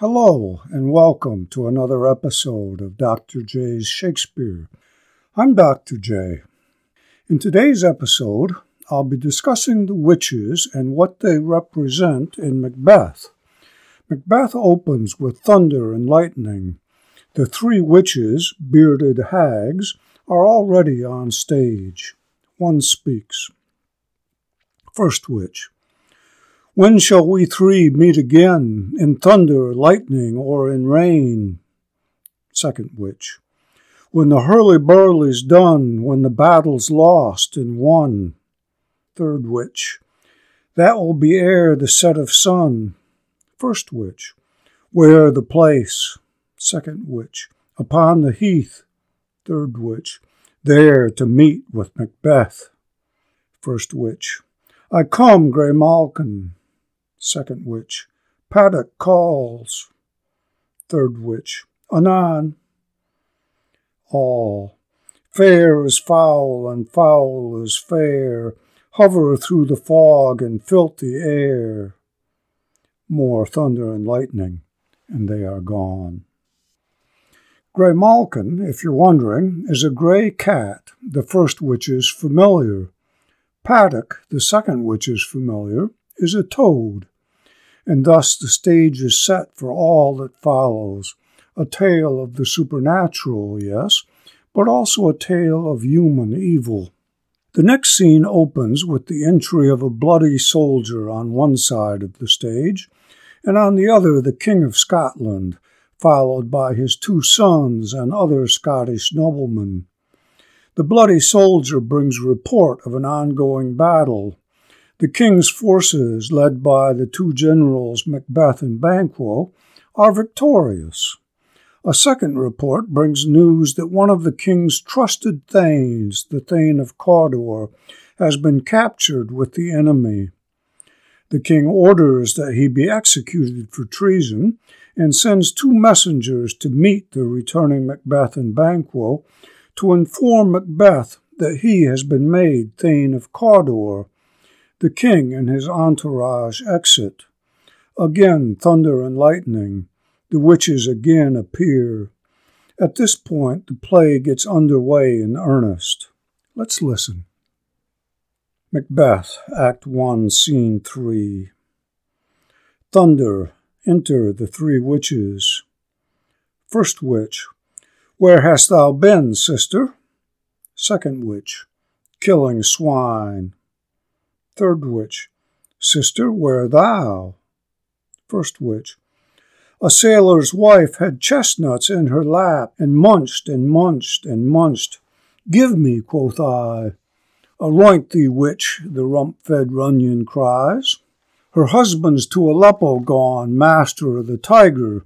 Hello, and welcome to another episode of Dr. J's Shakespeare. I'm Dr. J. In today's episode, I'll be discussing the witches and what they represent in Macbeth. Macbeth opens with thunder and lightning. The three witches, bearded hags, are already on stage. One speaks. First witch. When shall we three meet again, in thunder, lightning, or in rain? Second witch. When the hurly-burly's done, when the battle's lost and won. Third witch. That will be ere the set of sun. First witch. Where the place? Second witch. Upon the heath. Third witch. There to meet with Macbeth. First witch. I come, Grey Malkin. Second witch. Paddock calls. Third witch. Anon. All. Fair is foul, and foul is fair. Hover through the fog and filthy air. More thunder and lightning, and they are gone. Grey Malkin, if you're wondering, is a grey cat, the first witch is familiar. Paddock, the second witch is familiar, is a toad, and thus the stage is set for all that follows a tale of the supernatural, yes, but also a tale of human evil. The next scene opens with the entry of a bloody soldier on one side of the stage, and on the other the King of Scotland, followed by his two sons and other Scottish noblemen. The bloody soldier brings report of an ongoing battle, the king's forces, led by the two generals Macbeth and Banquo, are victorious. A second report brings news that one of the king's trusted thanes, the Thane of Cawdor, has been captured with the enemy. The king orders that he be executed for treason and sends two messengers to meet the returning Macbeth and Banquo to inform Macbeth that he has been made Thane of Cawdor the king and his entourage exit. Again, thunder and lightning. The witches again appear. At this point, the play gets underway in earnest. Let's listen. Macbeth, Act 1, Scene 3. Thunder, enter the three witches. First witch, Where hast thou been, sister? Second witch, Killing swine. Third witch, Sister, where thou? First witch, a sailor's wife had chestnuts in her lap, and munched and munched and munched. Give me, quoth I. Aroint thee, witch, the rump-fed ronyon cries. Her husband's to Aleppo gone, master of the tiger,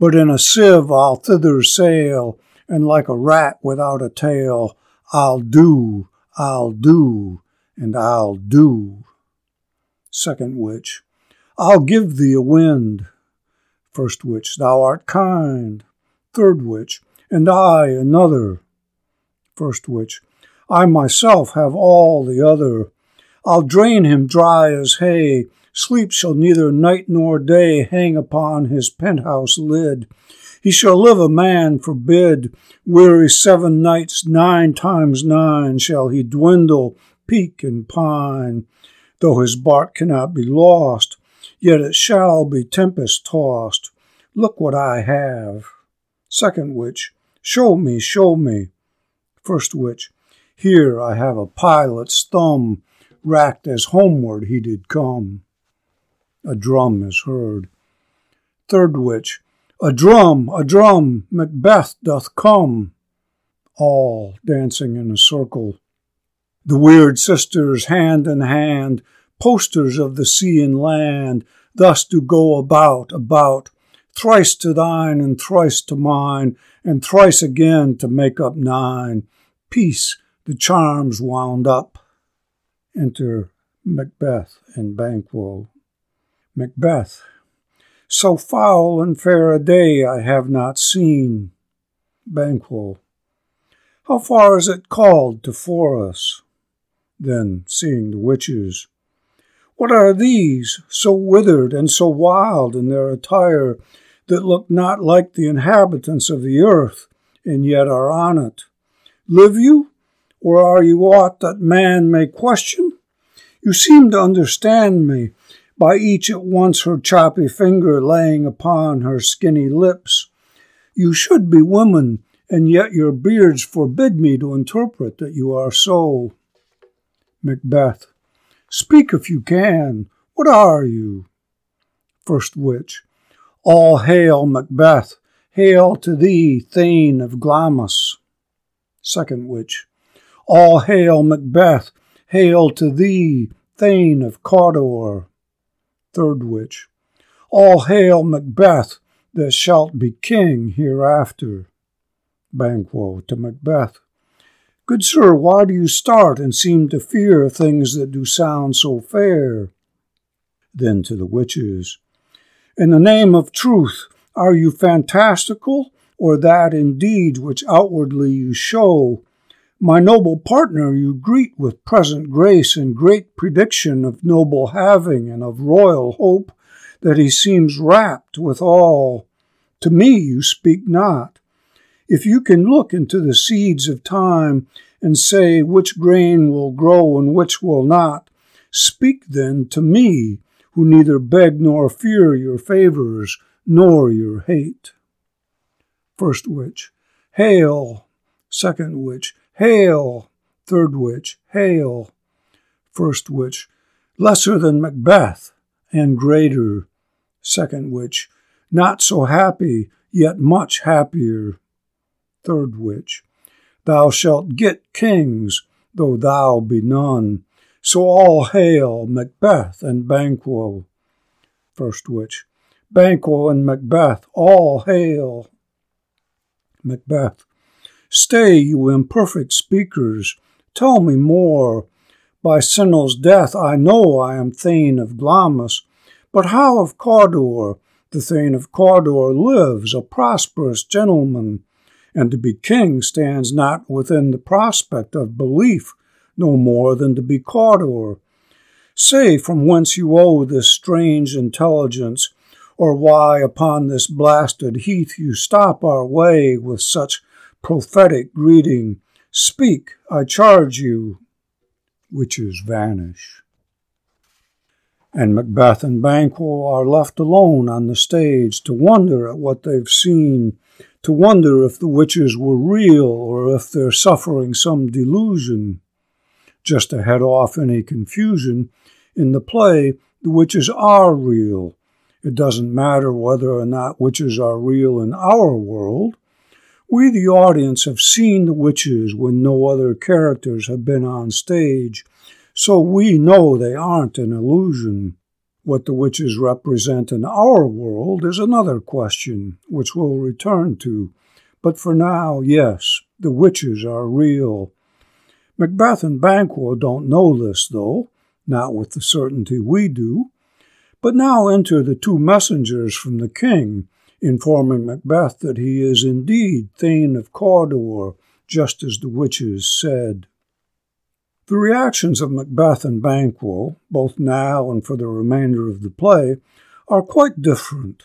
but in a sieve I'll thither sail, and like a rat without a tail, I'll do, I'll do, and I'll do. Second witch, I'll give thee a wind. First witch, thou art kind. Third witch, and I another. First witch, I myself have all the other. I'll drain him dry as hay. Sleep shall neither night nor day hang upon his penthouse lid. He shall live a man forbid. Weary seven nights, nine times nine, shall he dwindle peak and pine. Though his bark cannot be lost, yet it shall be tempest tossed. Look what I have. Second witch, show me, show me. First witch, here I have a pilot's thumb, racked as homeward he did come. A drum is heard. Third witch, a drum, a drum, Macbeth doth come. All dancing in a circle, the weird sisters, hand in hand, posters of the sea and land, thus do go about, about, thrice to thine and thrice to mine, and thrice again to make up nine. Peace, the charms wound up. Enter Macbeth and Banquo. Macbeth. So foul and fair a day I have not seen. Banquo. How far is it called to Forres? Then, seeing the witches, What are these, so withered and so wild in their attire, that look not like the inhabitants of the earth, and yet are on it. Live you, or are you aught that man may question? You seem to understand me, by each at once her choppy finger laying upon her skinny lips. You should be women, and yet your beards forbid me to interpret that you are so. Macbeth. Speak if you can. What are you? First Witch. All hail, Macbeth. Hail to thee, Thane of Glamis. Second Witch. All hail, Macbeth. Hail to thee, Thane of Cawdor. Third Witch. All hail, Macbeth, that shalt be king hereafter. Banquo to Macbeth. Good sir, why do you start and seem to fear things that do sound so fair? Then to the witches. In the name of truth, are you fantastical, or that indeed which outwardly you show? My noble partner you greet with present grace and great prediction of noble having and of royal hope, that he seems rapt with all. To me you speak not. If you can look into the seeds of time and say which grain will grow and which will not, speak then to me, who neither beg nor fear your favors nor your hate. First witch, hail. Second witch, hail. Third witch, hail. First witch, lesser than Macbeth and greater. Second witch, not so happy, yet much happier. Third witch, thou shalt get kings, though thou be none. So all hail Macbeth and Banquo. First witch, Banquo and Macbeth, all hail. Macbeth, stay, you imperfect speakers, tell me more. By Sinel's death I know I am Thane of Glamis, but how of Cawdor? The Thane of Cawdor lives, a prosperous gentleman, and to be king stands not within the prospect of belief no more than to be Cawdor. Say from whence you owe this strange intelligence, or why upon this blasted heath you stop our way with such prophetic greeting. Speak, I charge you. Witches vanish. And Macbeth and Banquo are left alone on the stage to wonder at what they've seen to wonder if the witches were real or if they're suffering some delusion. Just to head off any confusion, in the play, the witches are real. It doesn't matter whether or not witches are real in our world. We, the audience, have seen the witches when no other characters have been on stage, so we know they aren't an illusion. What the witches represent in our world is another question, which we'll return to. But for now, yes, the witches are real. Macbeth and Banquo don't know this, though, not with the certainty we do. But now enter the two messengers from the king, informing Macbeth that he is indeed Thane of Cawdor, just as the witches said. The reactions of Macbeth and Banquo, both now and for the remainder of the play, are quite different.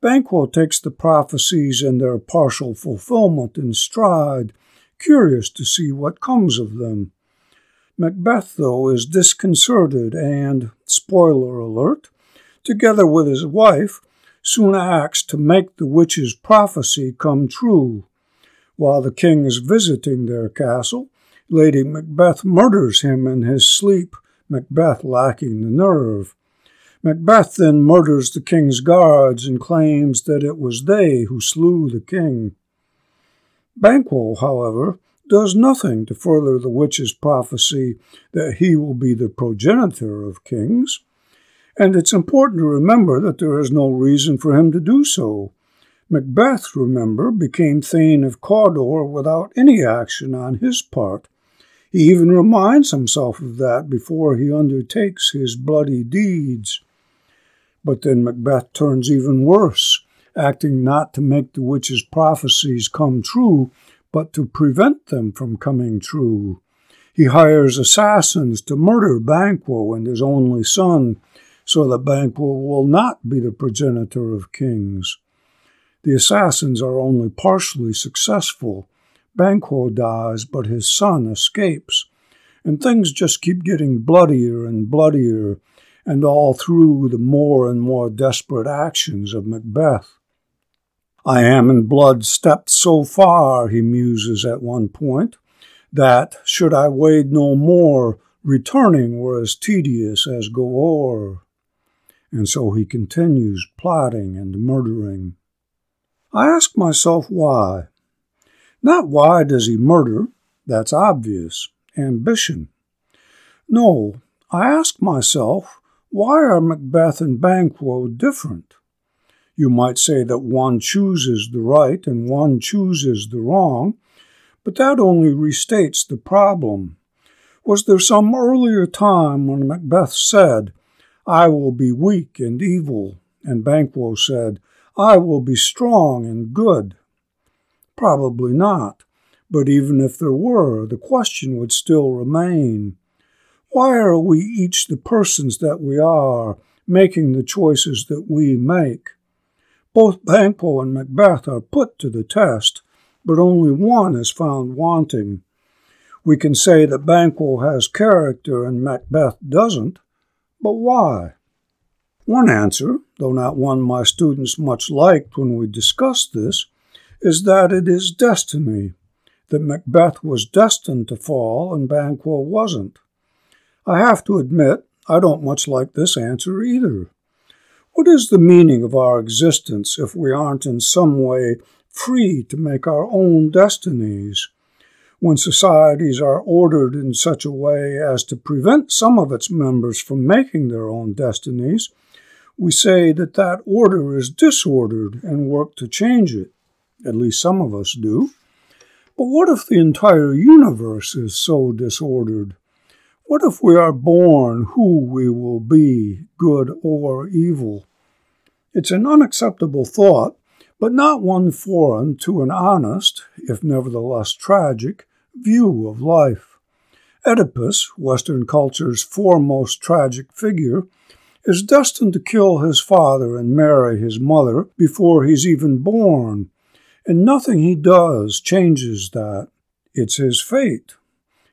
Banquo takes the prophecies and their partial fulfillment in stride, curious to see what comes of them. Macbeth, though, is disconcerted and, spoiler alert, together with his wife, soon acts to make the witch's prophecy come true. While the king is visiting their castle, Lady Macbeth murders him in his sleep, Macbeth lacking the nerve. Macbeth then murders the king's guards and claims that it was they who slew the king. Banquo, however, does nothing to further the witch's prophecy that he will be the progenitor of kings. And it's important to remember that there is no reason for him to do so. Macbeth, remember, became Thane of Cawdor without any action on his part. He even reminds himself of that before he undertakes his bloody deeds. But then Macbeth turns even worse, acting not to make the witch's prophecies come true, but to prevent them from coming true. He hires assassins to murder Banquo and his only son, so that Banquo will not be the progenitor of kings. The assassins are only partially successful. Banquo dies, but his son escapes. And things just keep getting bloodier and bloodier, and all through the more and more desperate actions of Macbeth. I am in blood stepped so far, he muses at one point, that, should I wade no more, returning were as tedious as go o'er. And so he continues plotting and murdering. I ask myself why. Not why does he murder, that's obvious, ambition. No, I ask myself, why are Macbeth and Banquo different? You might say that one chooses the right and one chooses the wrong, but that only restates the problem. Was there some earlier time when Macbeth said, I will be weak and evil, and Banquo said, I will be strong and good? Probably not, but even if there were, the question would still remain. Why are we each the persons that we are, making the choices that we make? Both Banquo and Macbeth are put to the test, but only one is found wanting. We can say that Banquo has character and Macbeth doesn't, but why? One answer, though not one my students much liked when we discussed this, is that it is destiny, that Macbeth was destined to fall and Banquo wasn't. I have to admit, I don't much like this answer either. What is the meaning of our existence if we aren't in some way free to make our own destinies? When societies are ordered in such a way as to prevent some of its members from making their own destinies, we say that that order is disordered and work to change it. At least some of us do. But what if the entire universe is so disordered? What if we are born who we will be, good or evil? It's an unacceptable thought, but not one foreign to an honest, if nevertheless tragic, view of life. Oedipus, Western culture's foremost tragic figure, is destined to kill his father and marry his mother before he's even born, and nothing he does changes that. It's his fate.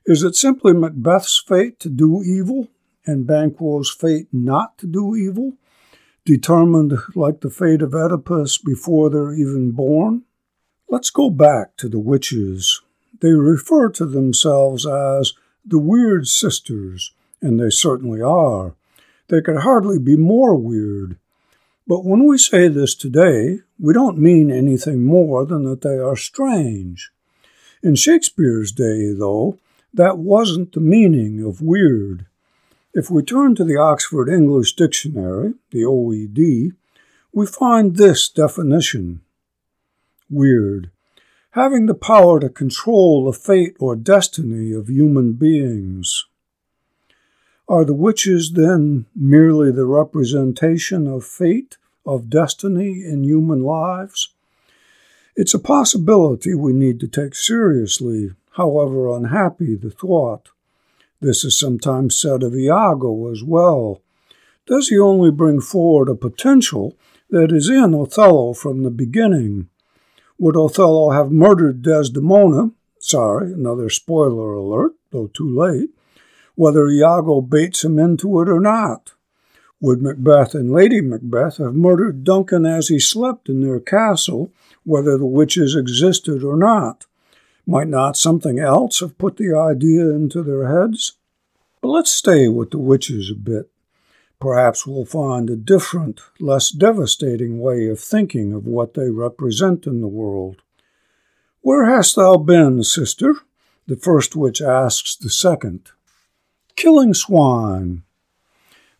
Is it simply Macbeth's fate to do evil and Banquo's fate not to do evil, determined like the fate of Oedipus before they're even born? Let's go back to the witches. They refer to themselves as the Weird Sisters, and they certainly are. They could hardly be more weird. But when we say this today, we don't mean anything more than that they are strange. In Shakespeare's day, though, that wasn't the meaning of weird. If we turn to the Oxford English Dictionary, the OED, we find this definition Weird. Having the power to control the fate or destiny of human beings. Are the witches then merely the representation of fate, of destiny in human lives? It's a possibility we need to take seriously however unhappy the thought. This is sometimes said of Iago as well. Does he only bring forward a potential that is in Othello from the beginning? Would Othello have murdered Desdemona? Sorry, another spoiler alert, though too late. Whether Iago baits him into it or not. Would Macbeth and Lady Macbeth have murdered Duncan as he slept in their castle, whether the witches existed or not? Might not something else have put the idea into their heads? But let's stay with the witches a bit. Perhaps we'll find a different, less devastating way of thinking of what they represent in the world. Where hast thou been, sister? The first witch asks the second. Killing swine.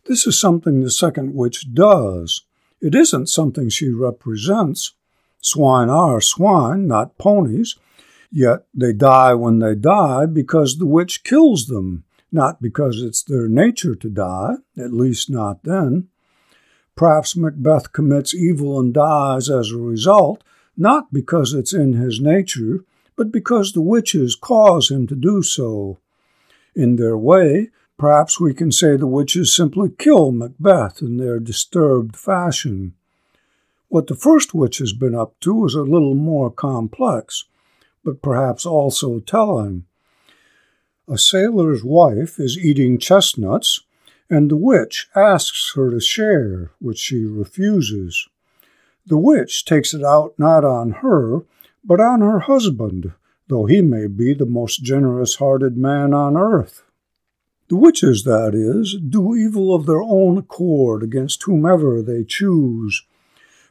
This is something the second witch does. It isn't something she represents. Swine are swine, not ponies, Yet they die when they die because the witch kills them, not because it's their nature to die, at least not then. Perhaps Macbeth commits evil and dies as a result, not because it's in his nature, but because the witches cause him to do so. In their way, perhaps we can say the witches simply kill Macbeth in their disturbed fashion. What the first witch has been up to is a little more complex, but perhaps also telling. A sailor's wife is eating chestnuts, and the witch asks her to share, which she refuses. The witch takes it out not on her, but on her husband, though he may be the most generous hearted man on earth. The witches, that is, do evil of their own accord against whomever they choose.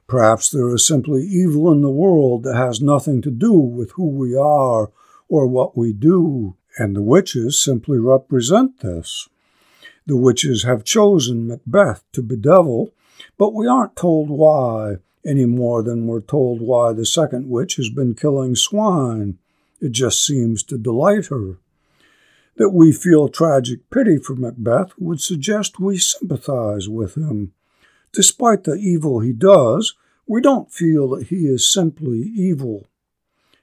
Perhaps there is simply evil in the world that has nothing to do with who we are or what we do, and the witches simply represent this. The witches have chosen Macbeth to bedevil, but we aren't told why any more than we're told why the second witch has been killing swine. It just seems to delight her. That we feel tragic pity for Macbeth would suggest we sympathize with him. Despite the evil he does, we don't feel that he is simply evil.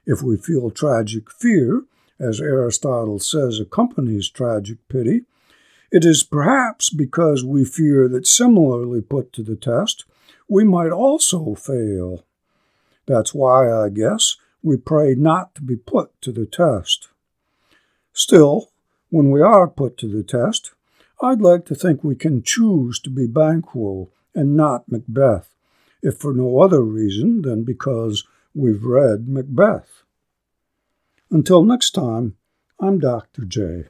If we feel tragic fear, as Aristotle says accompanies tragic pity, it is perhaps because we fear that similarly put to the test, we might also fail. That's why, I guess, we pray not to be put to the test. Still, when we are put to the test, I'd like to think we can choose to be Banquo and not Macbeth, if for no other reason than because we've read Macbeth. Until next time, I'm Dr. J.